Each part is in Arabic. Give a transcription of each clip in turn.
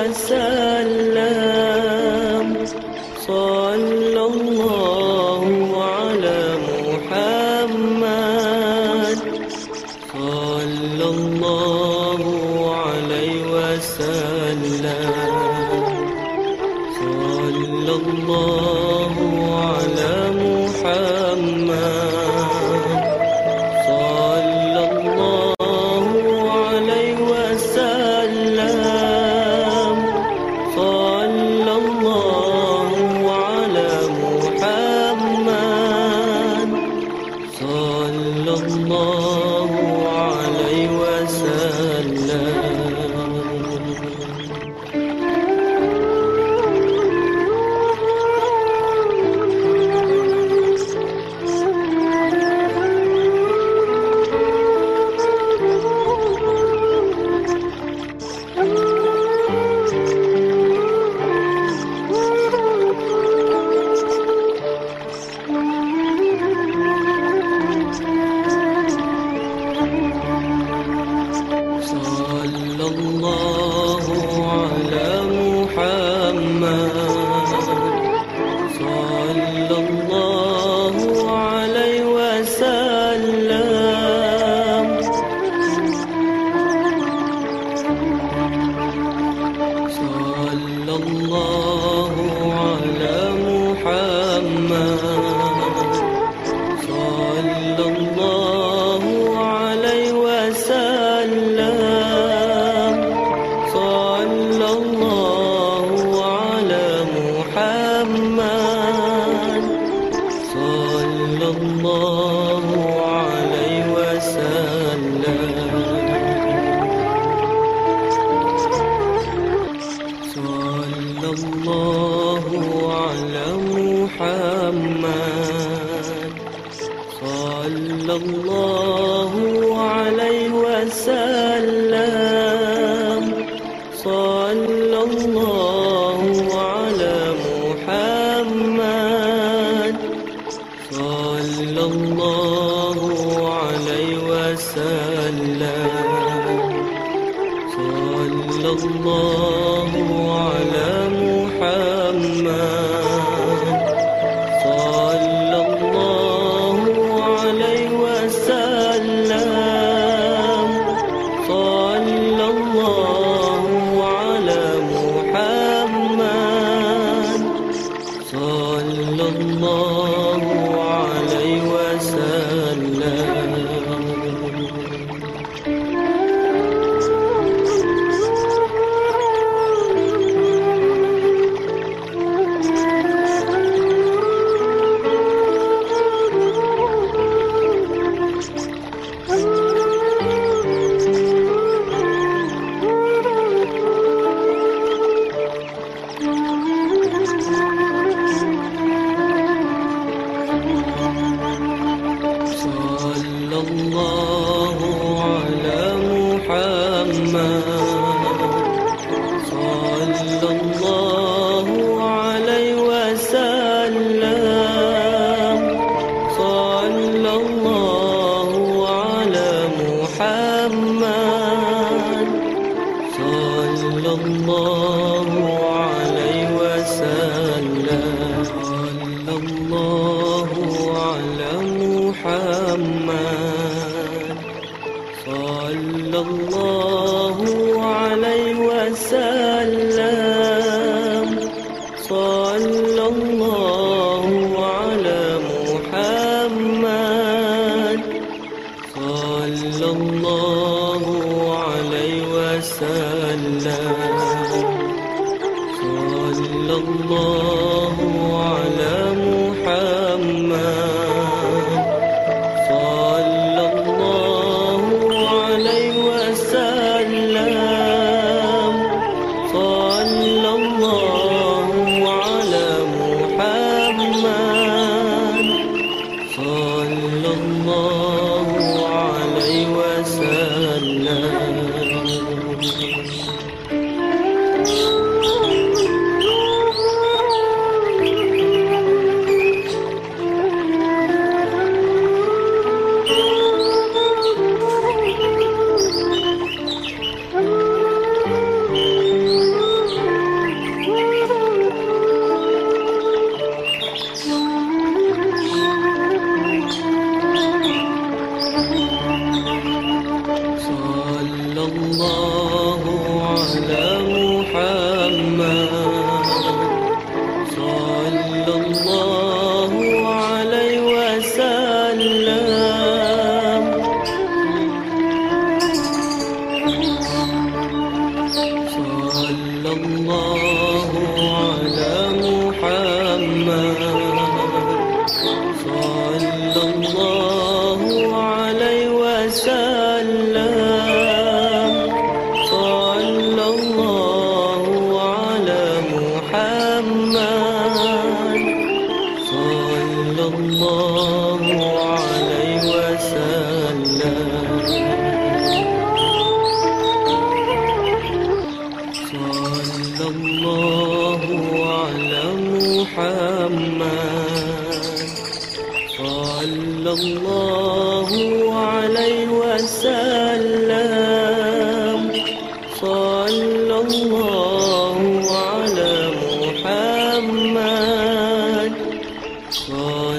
وسلم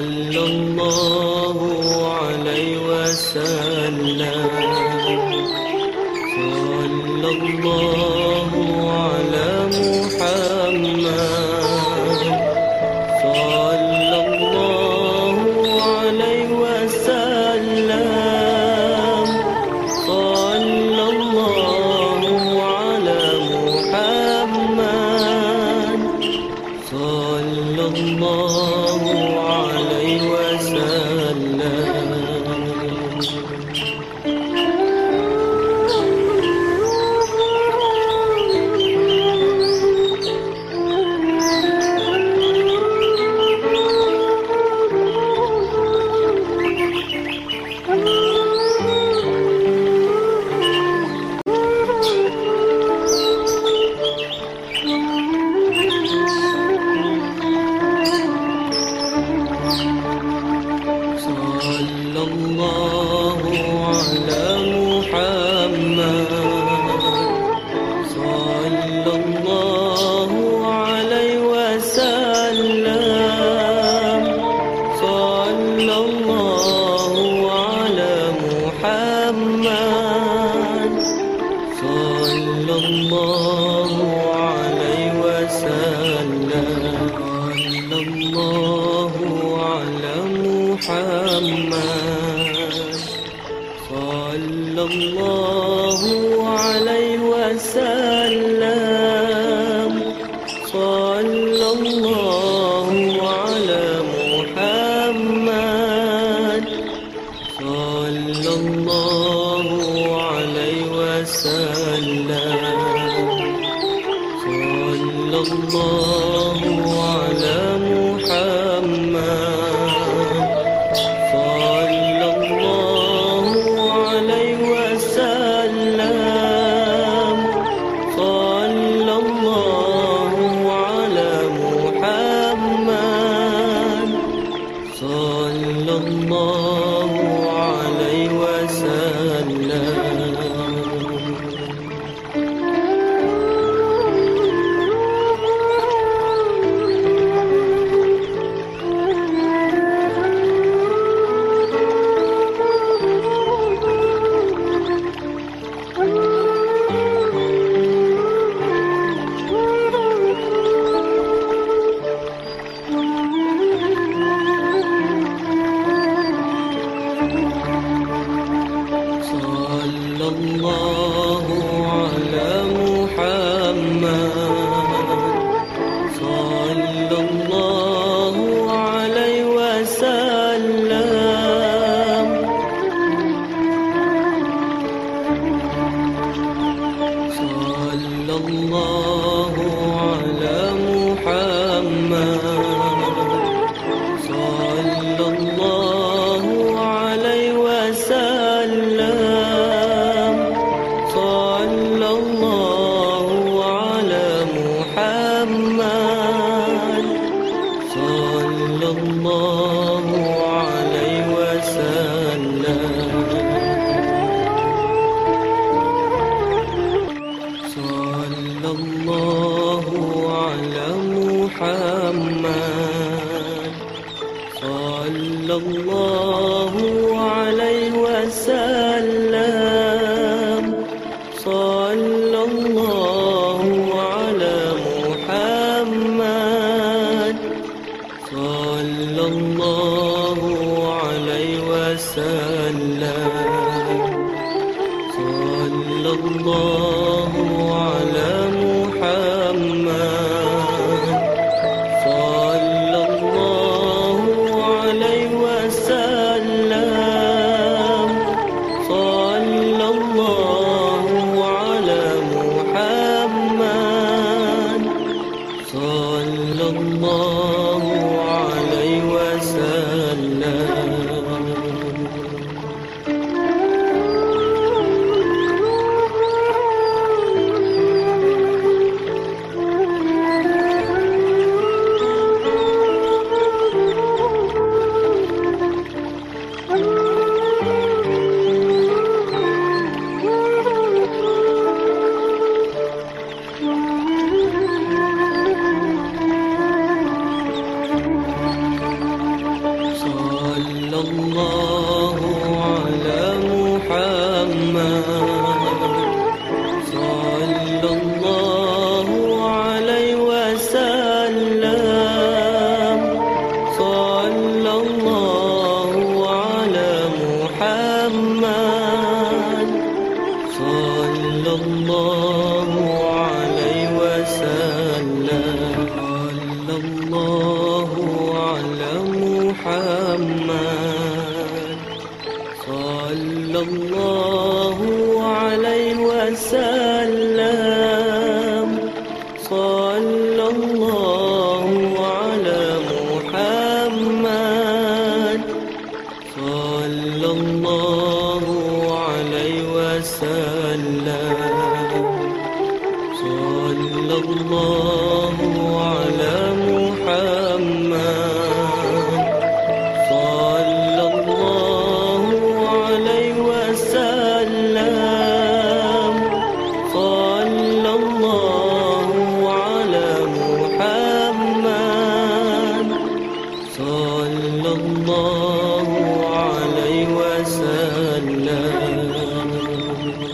صلى الله عليه وسلم. صلى الله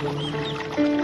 Música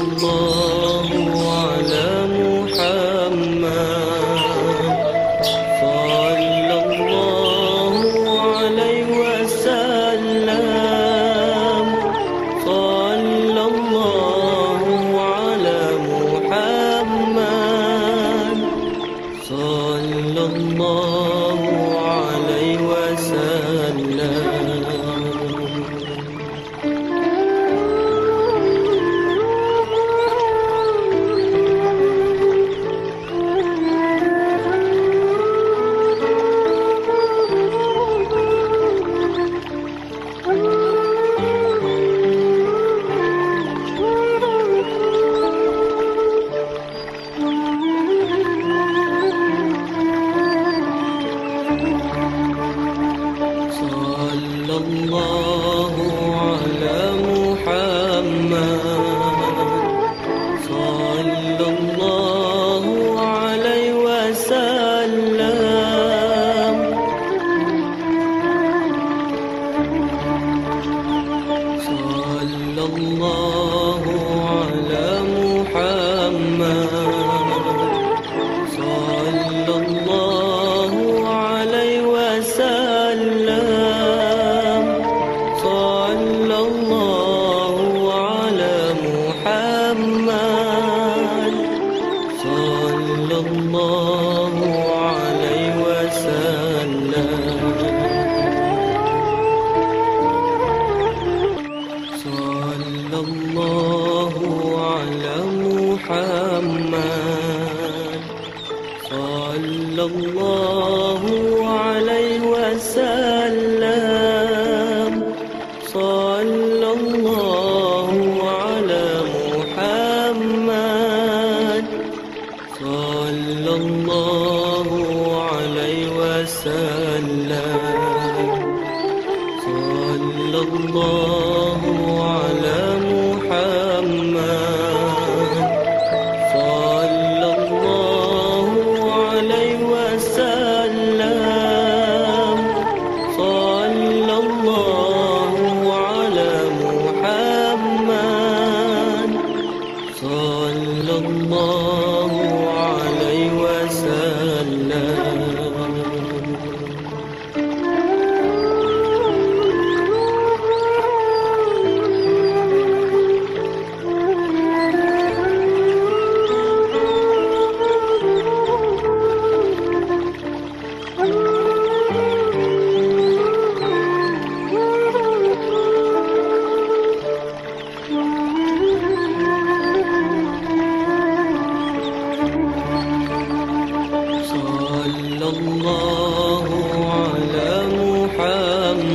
Allah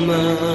iman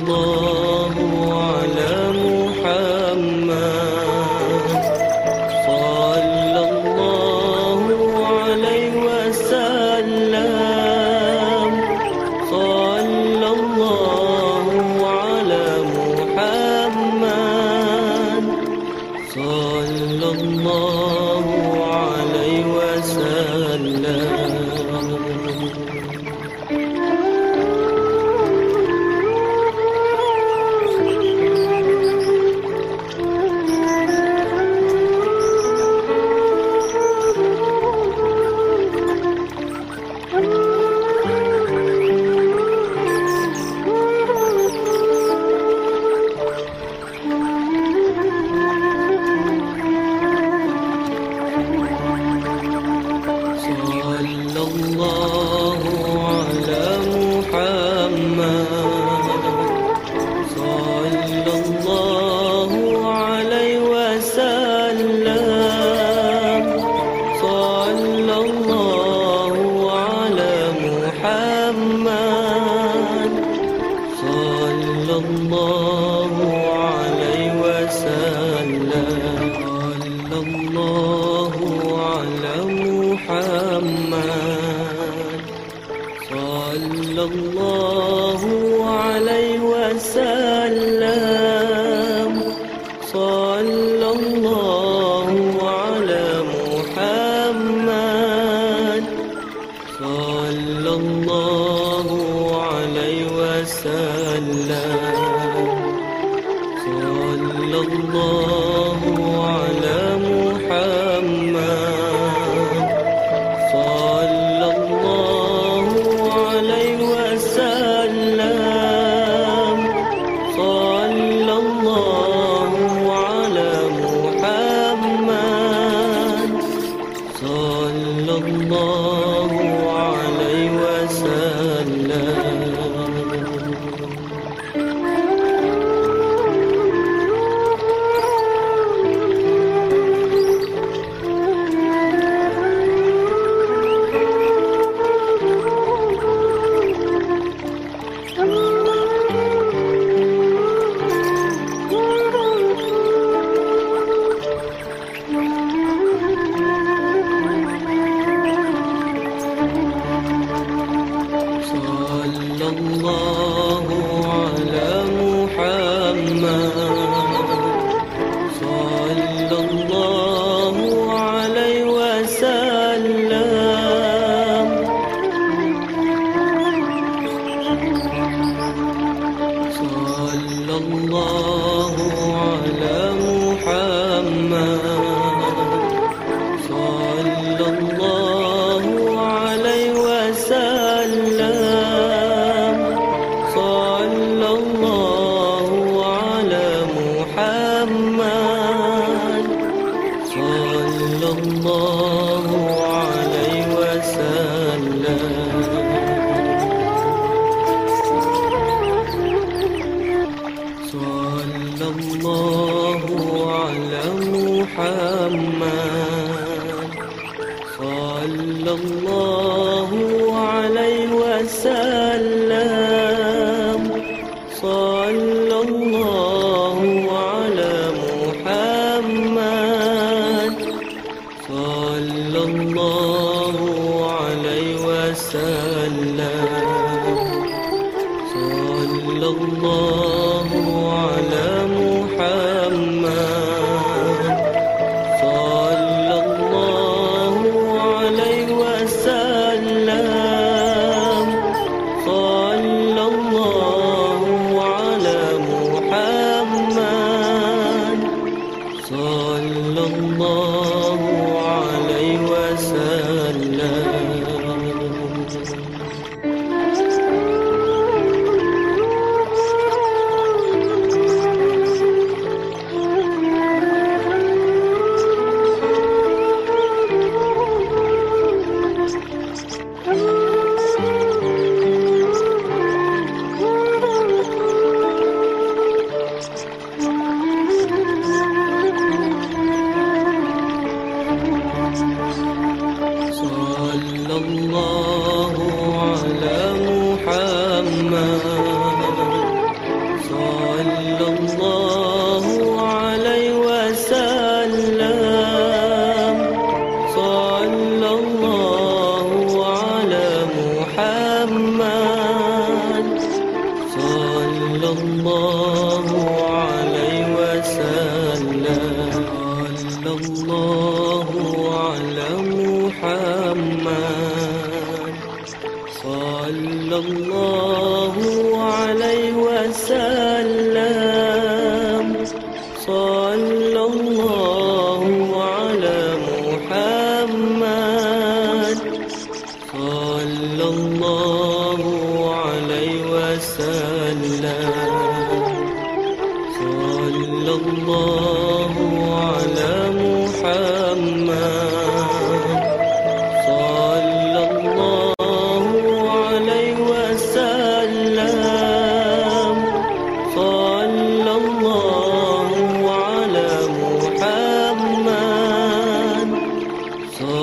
الله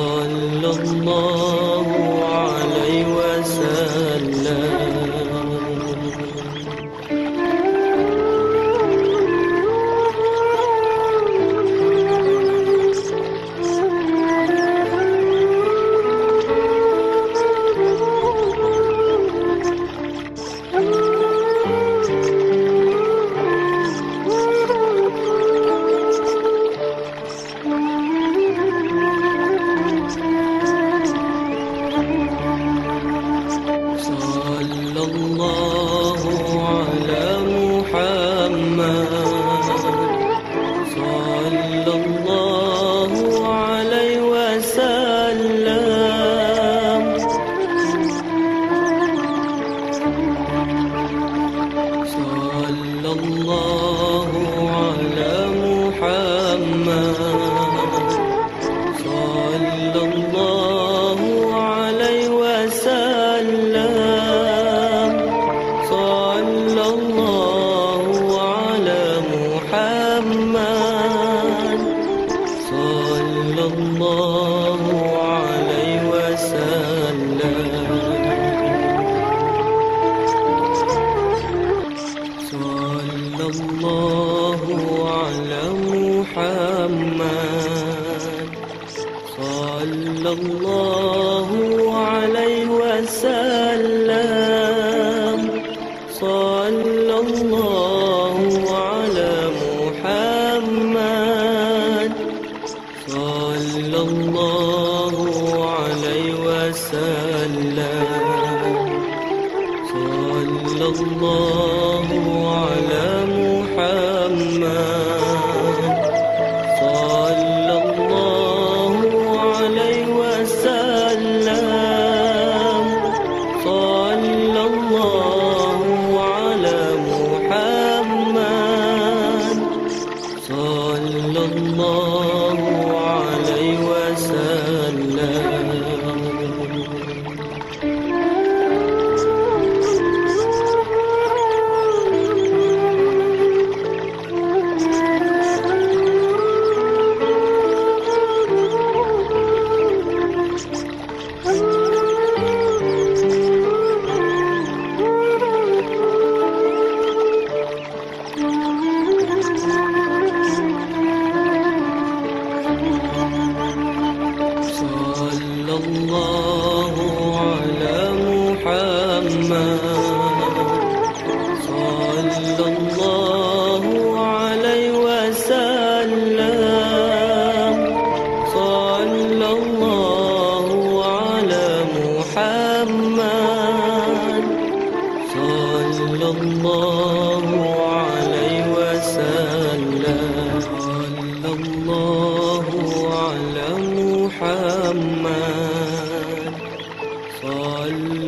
صلى الله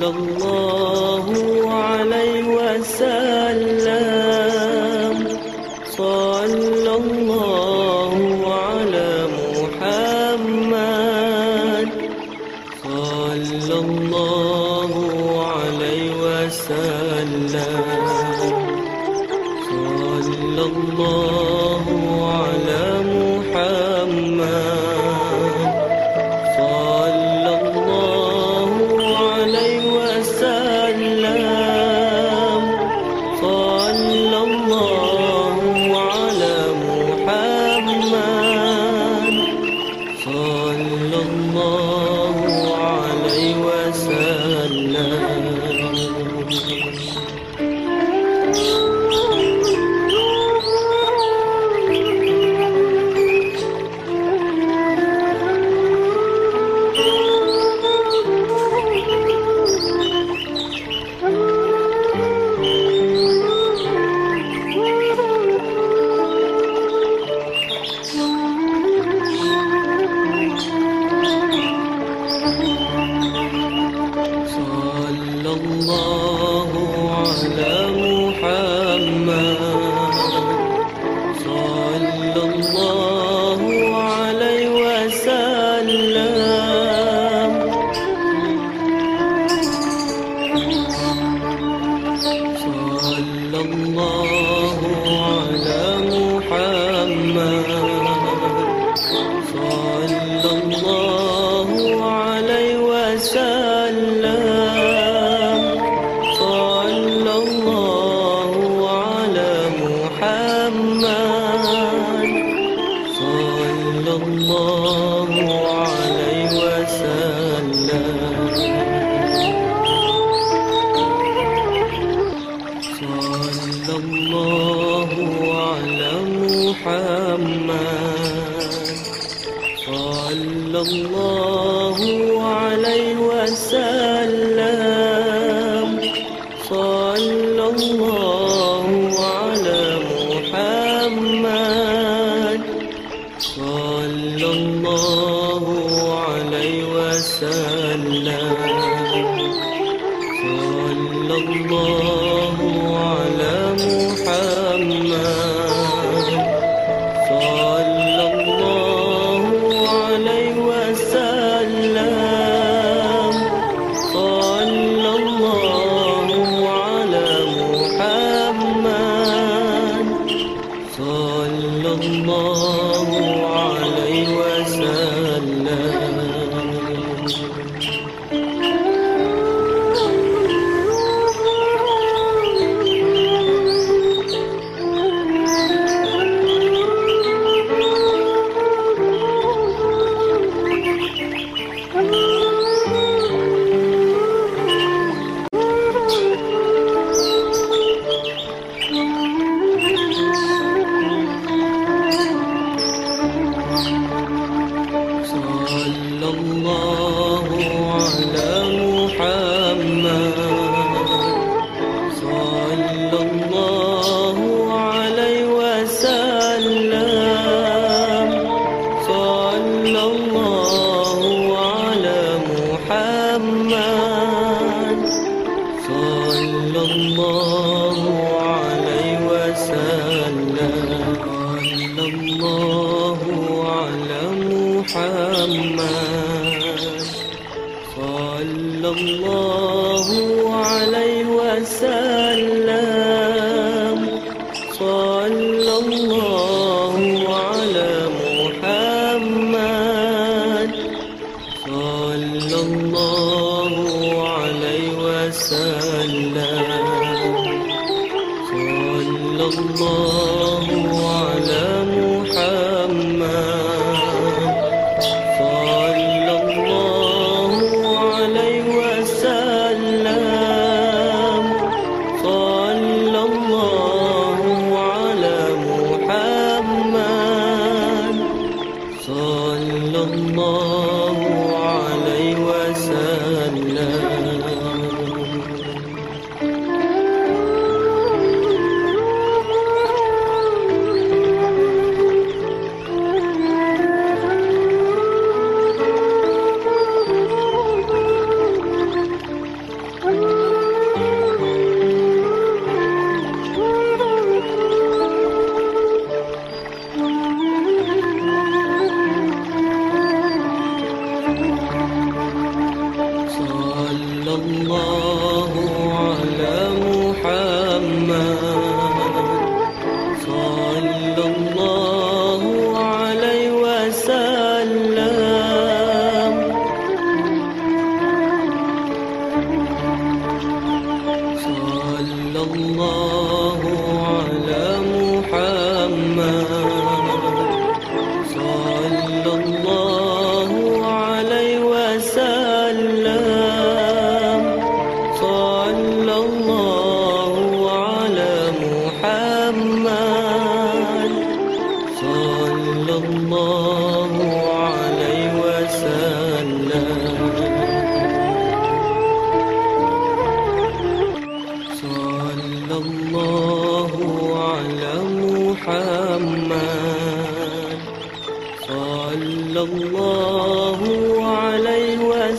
الله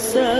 So.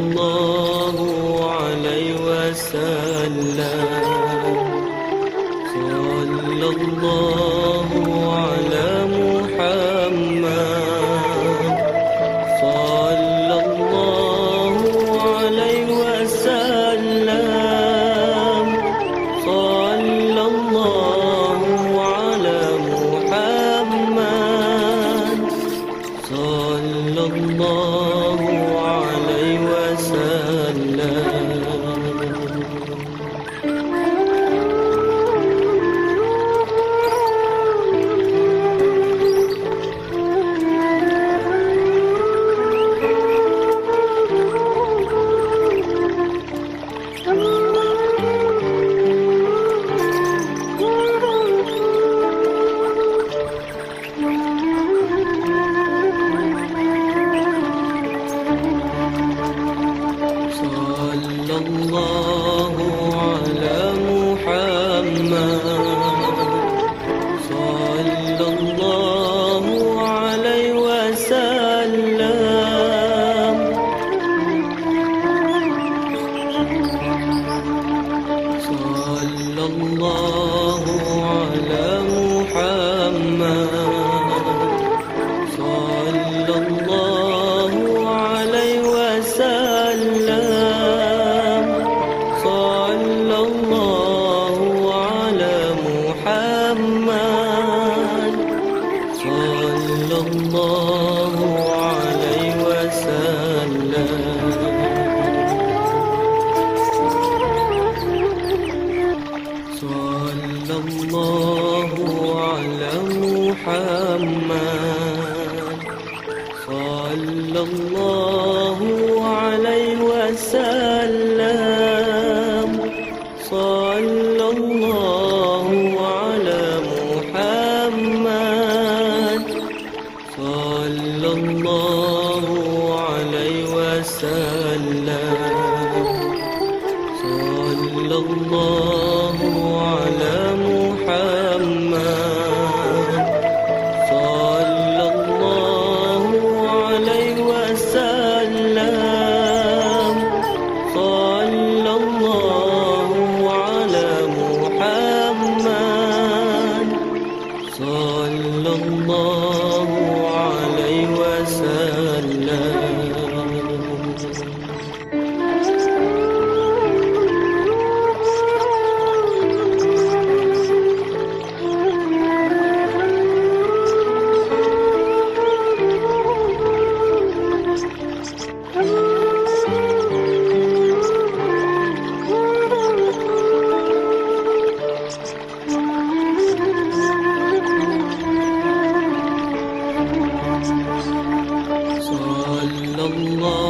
الله الله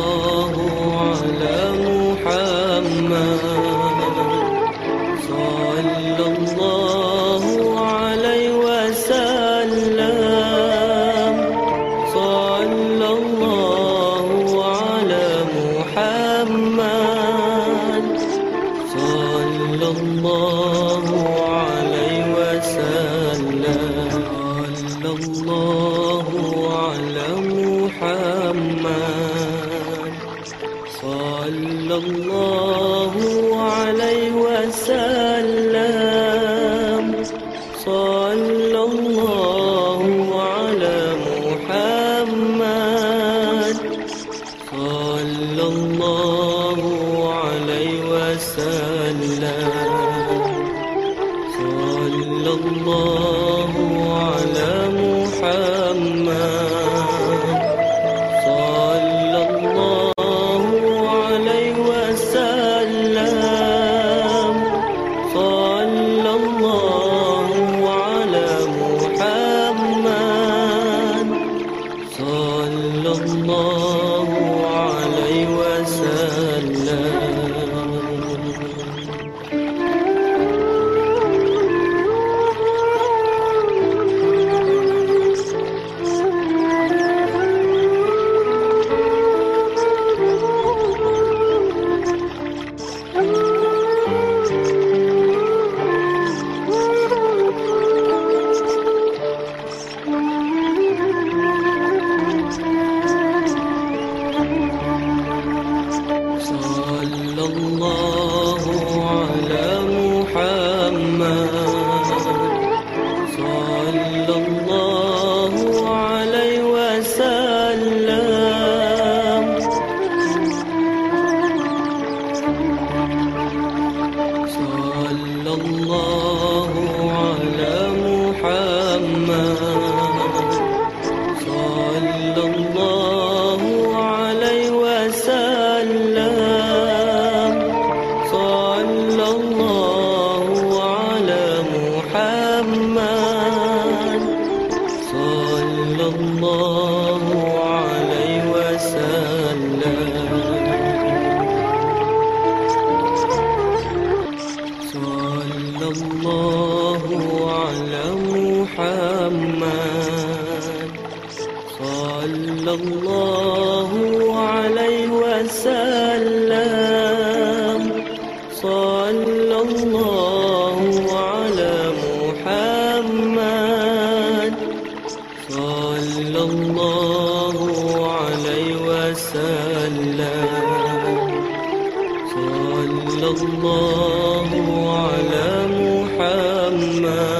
لما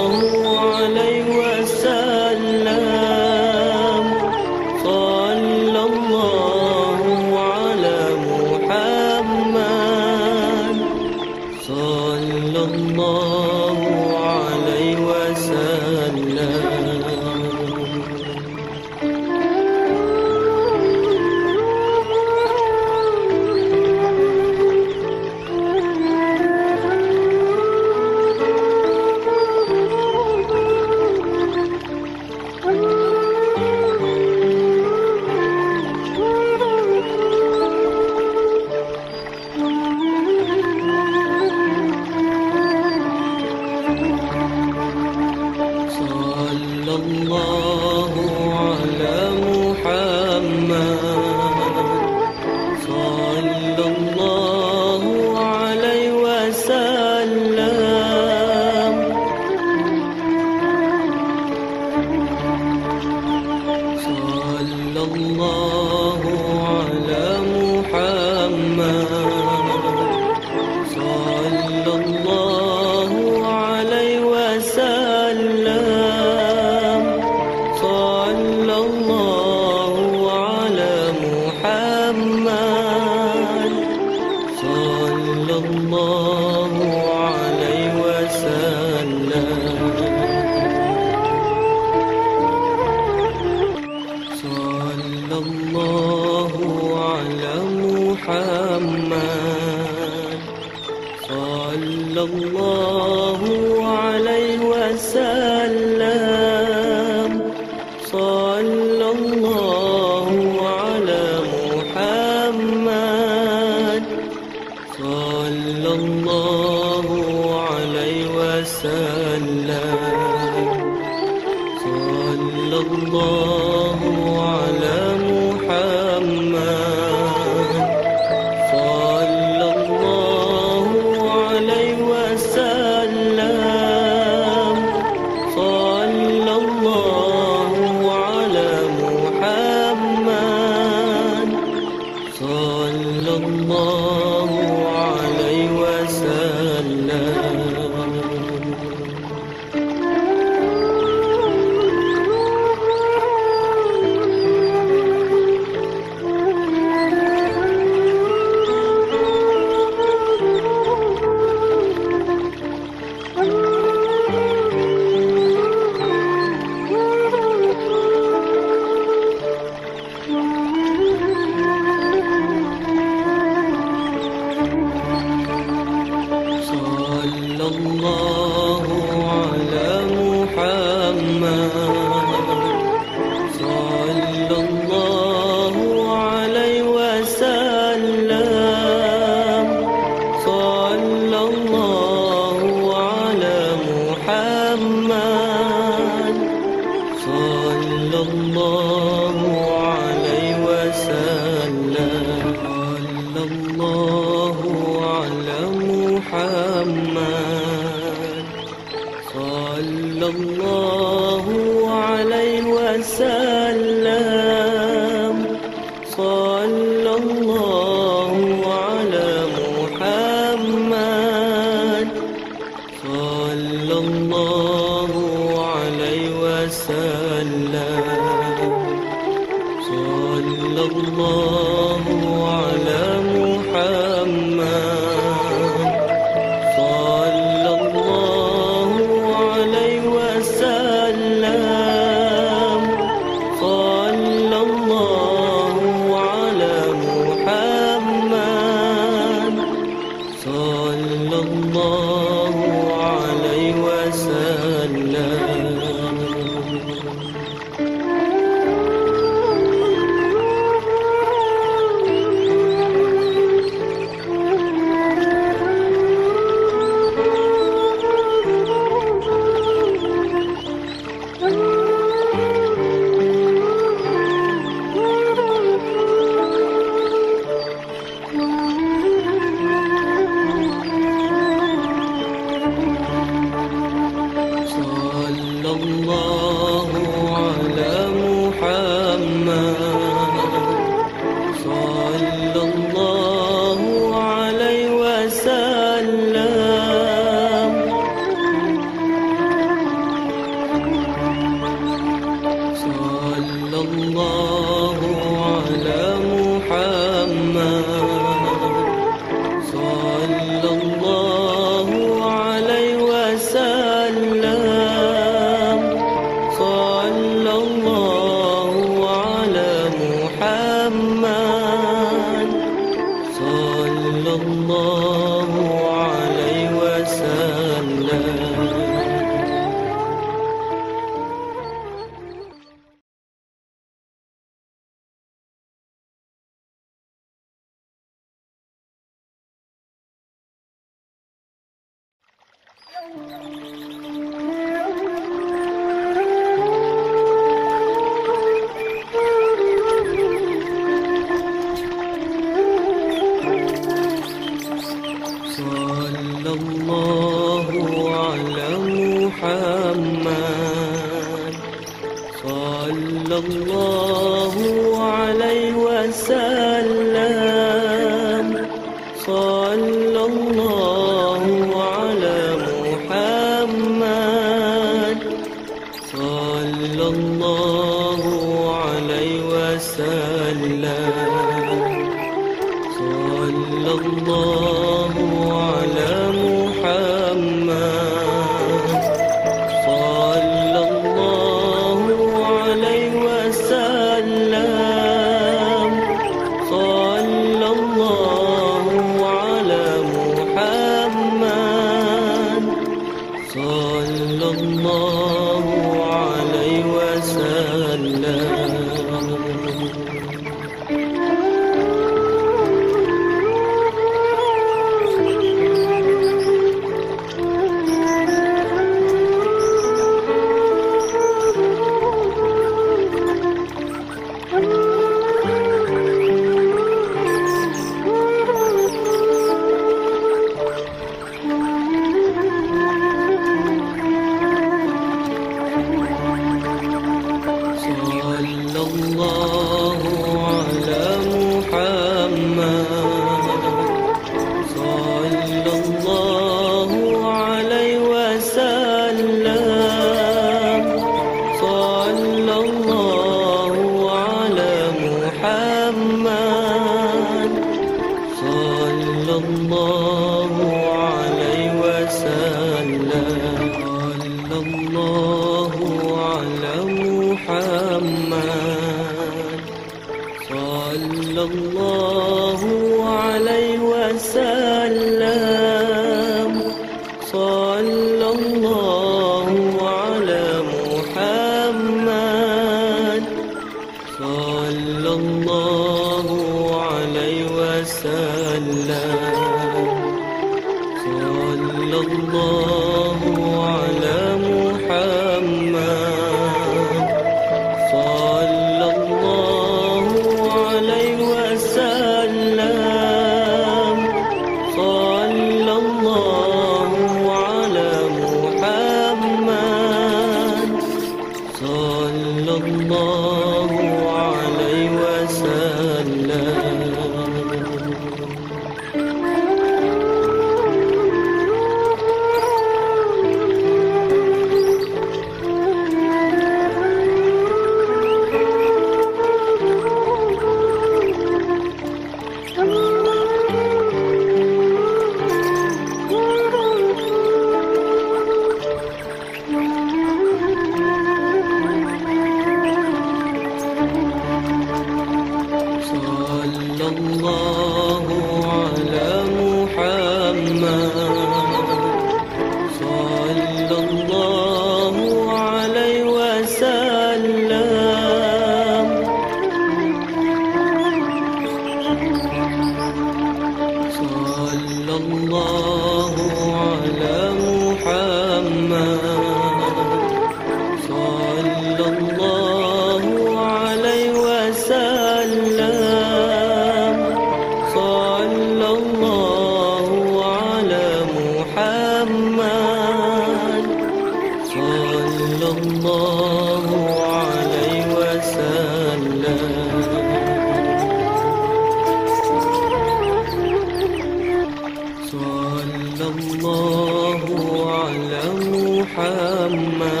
Muhammad.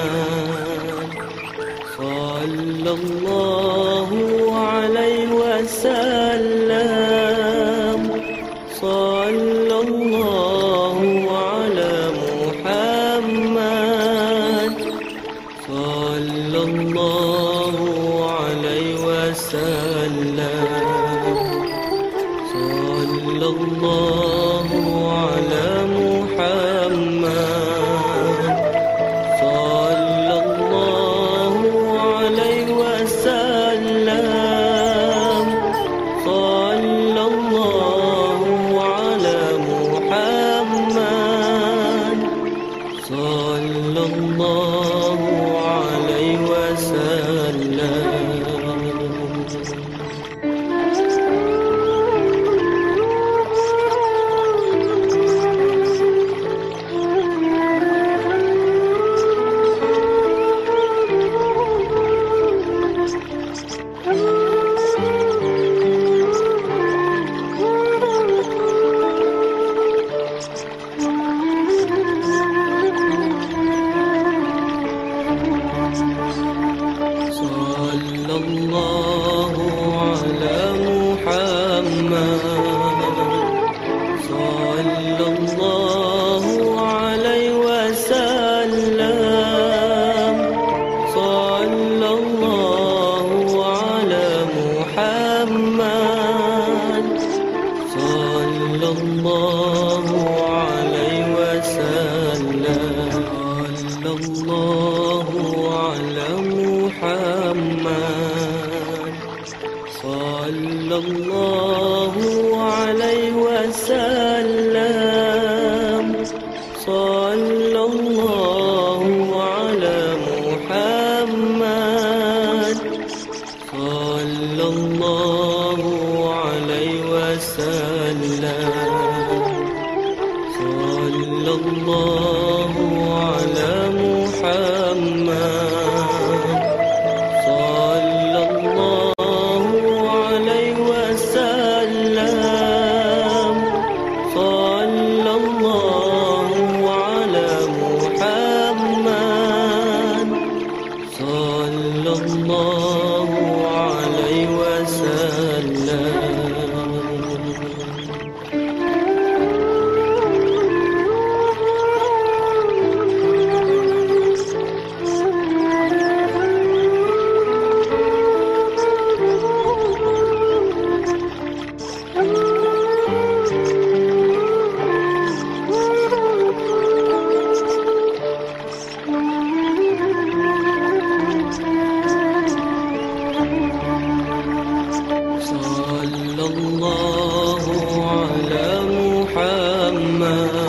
Mama.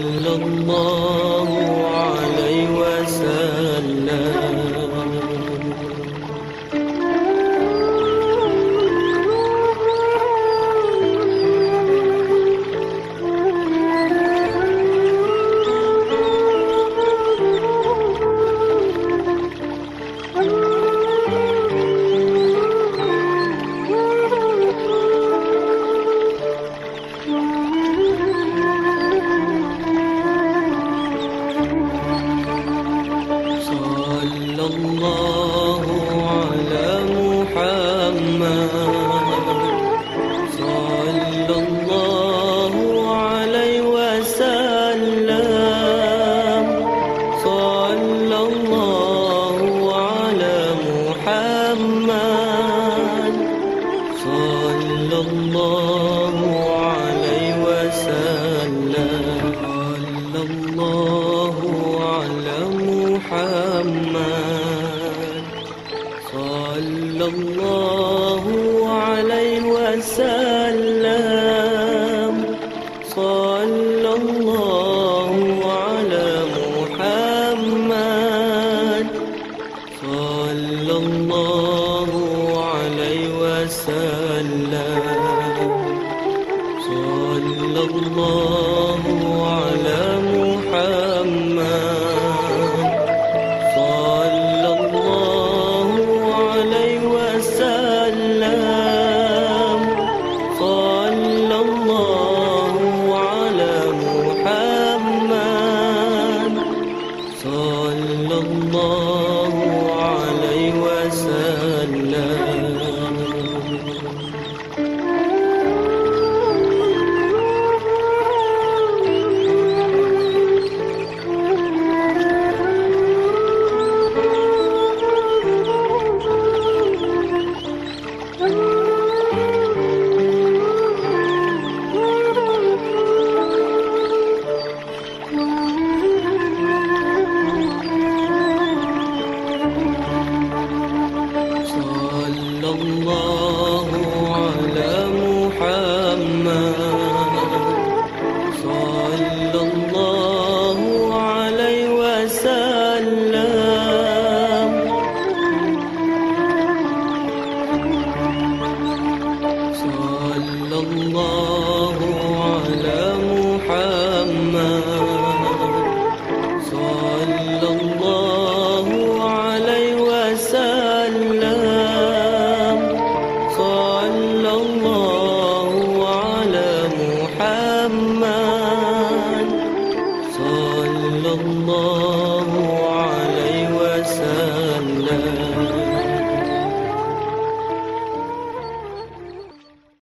الله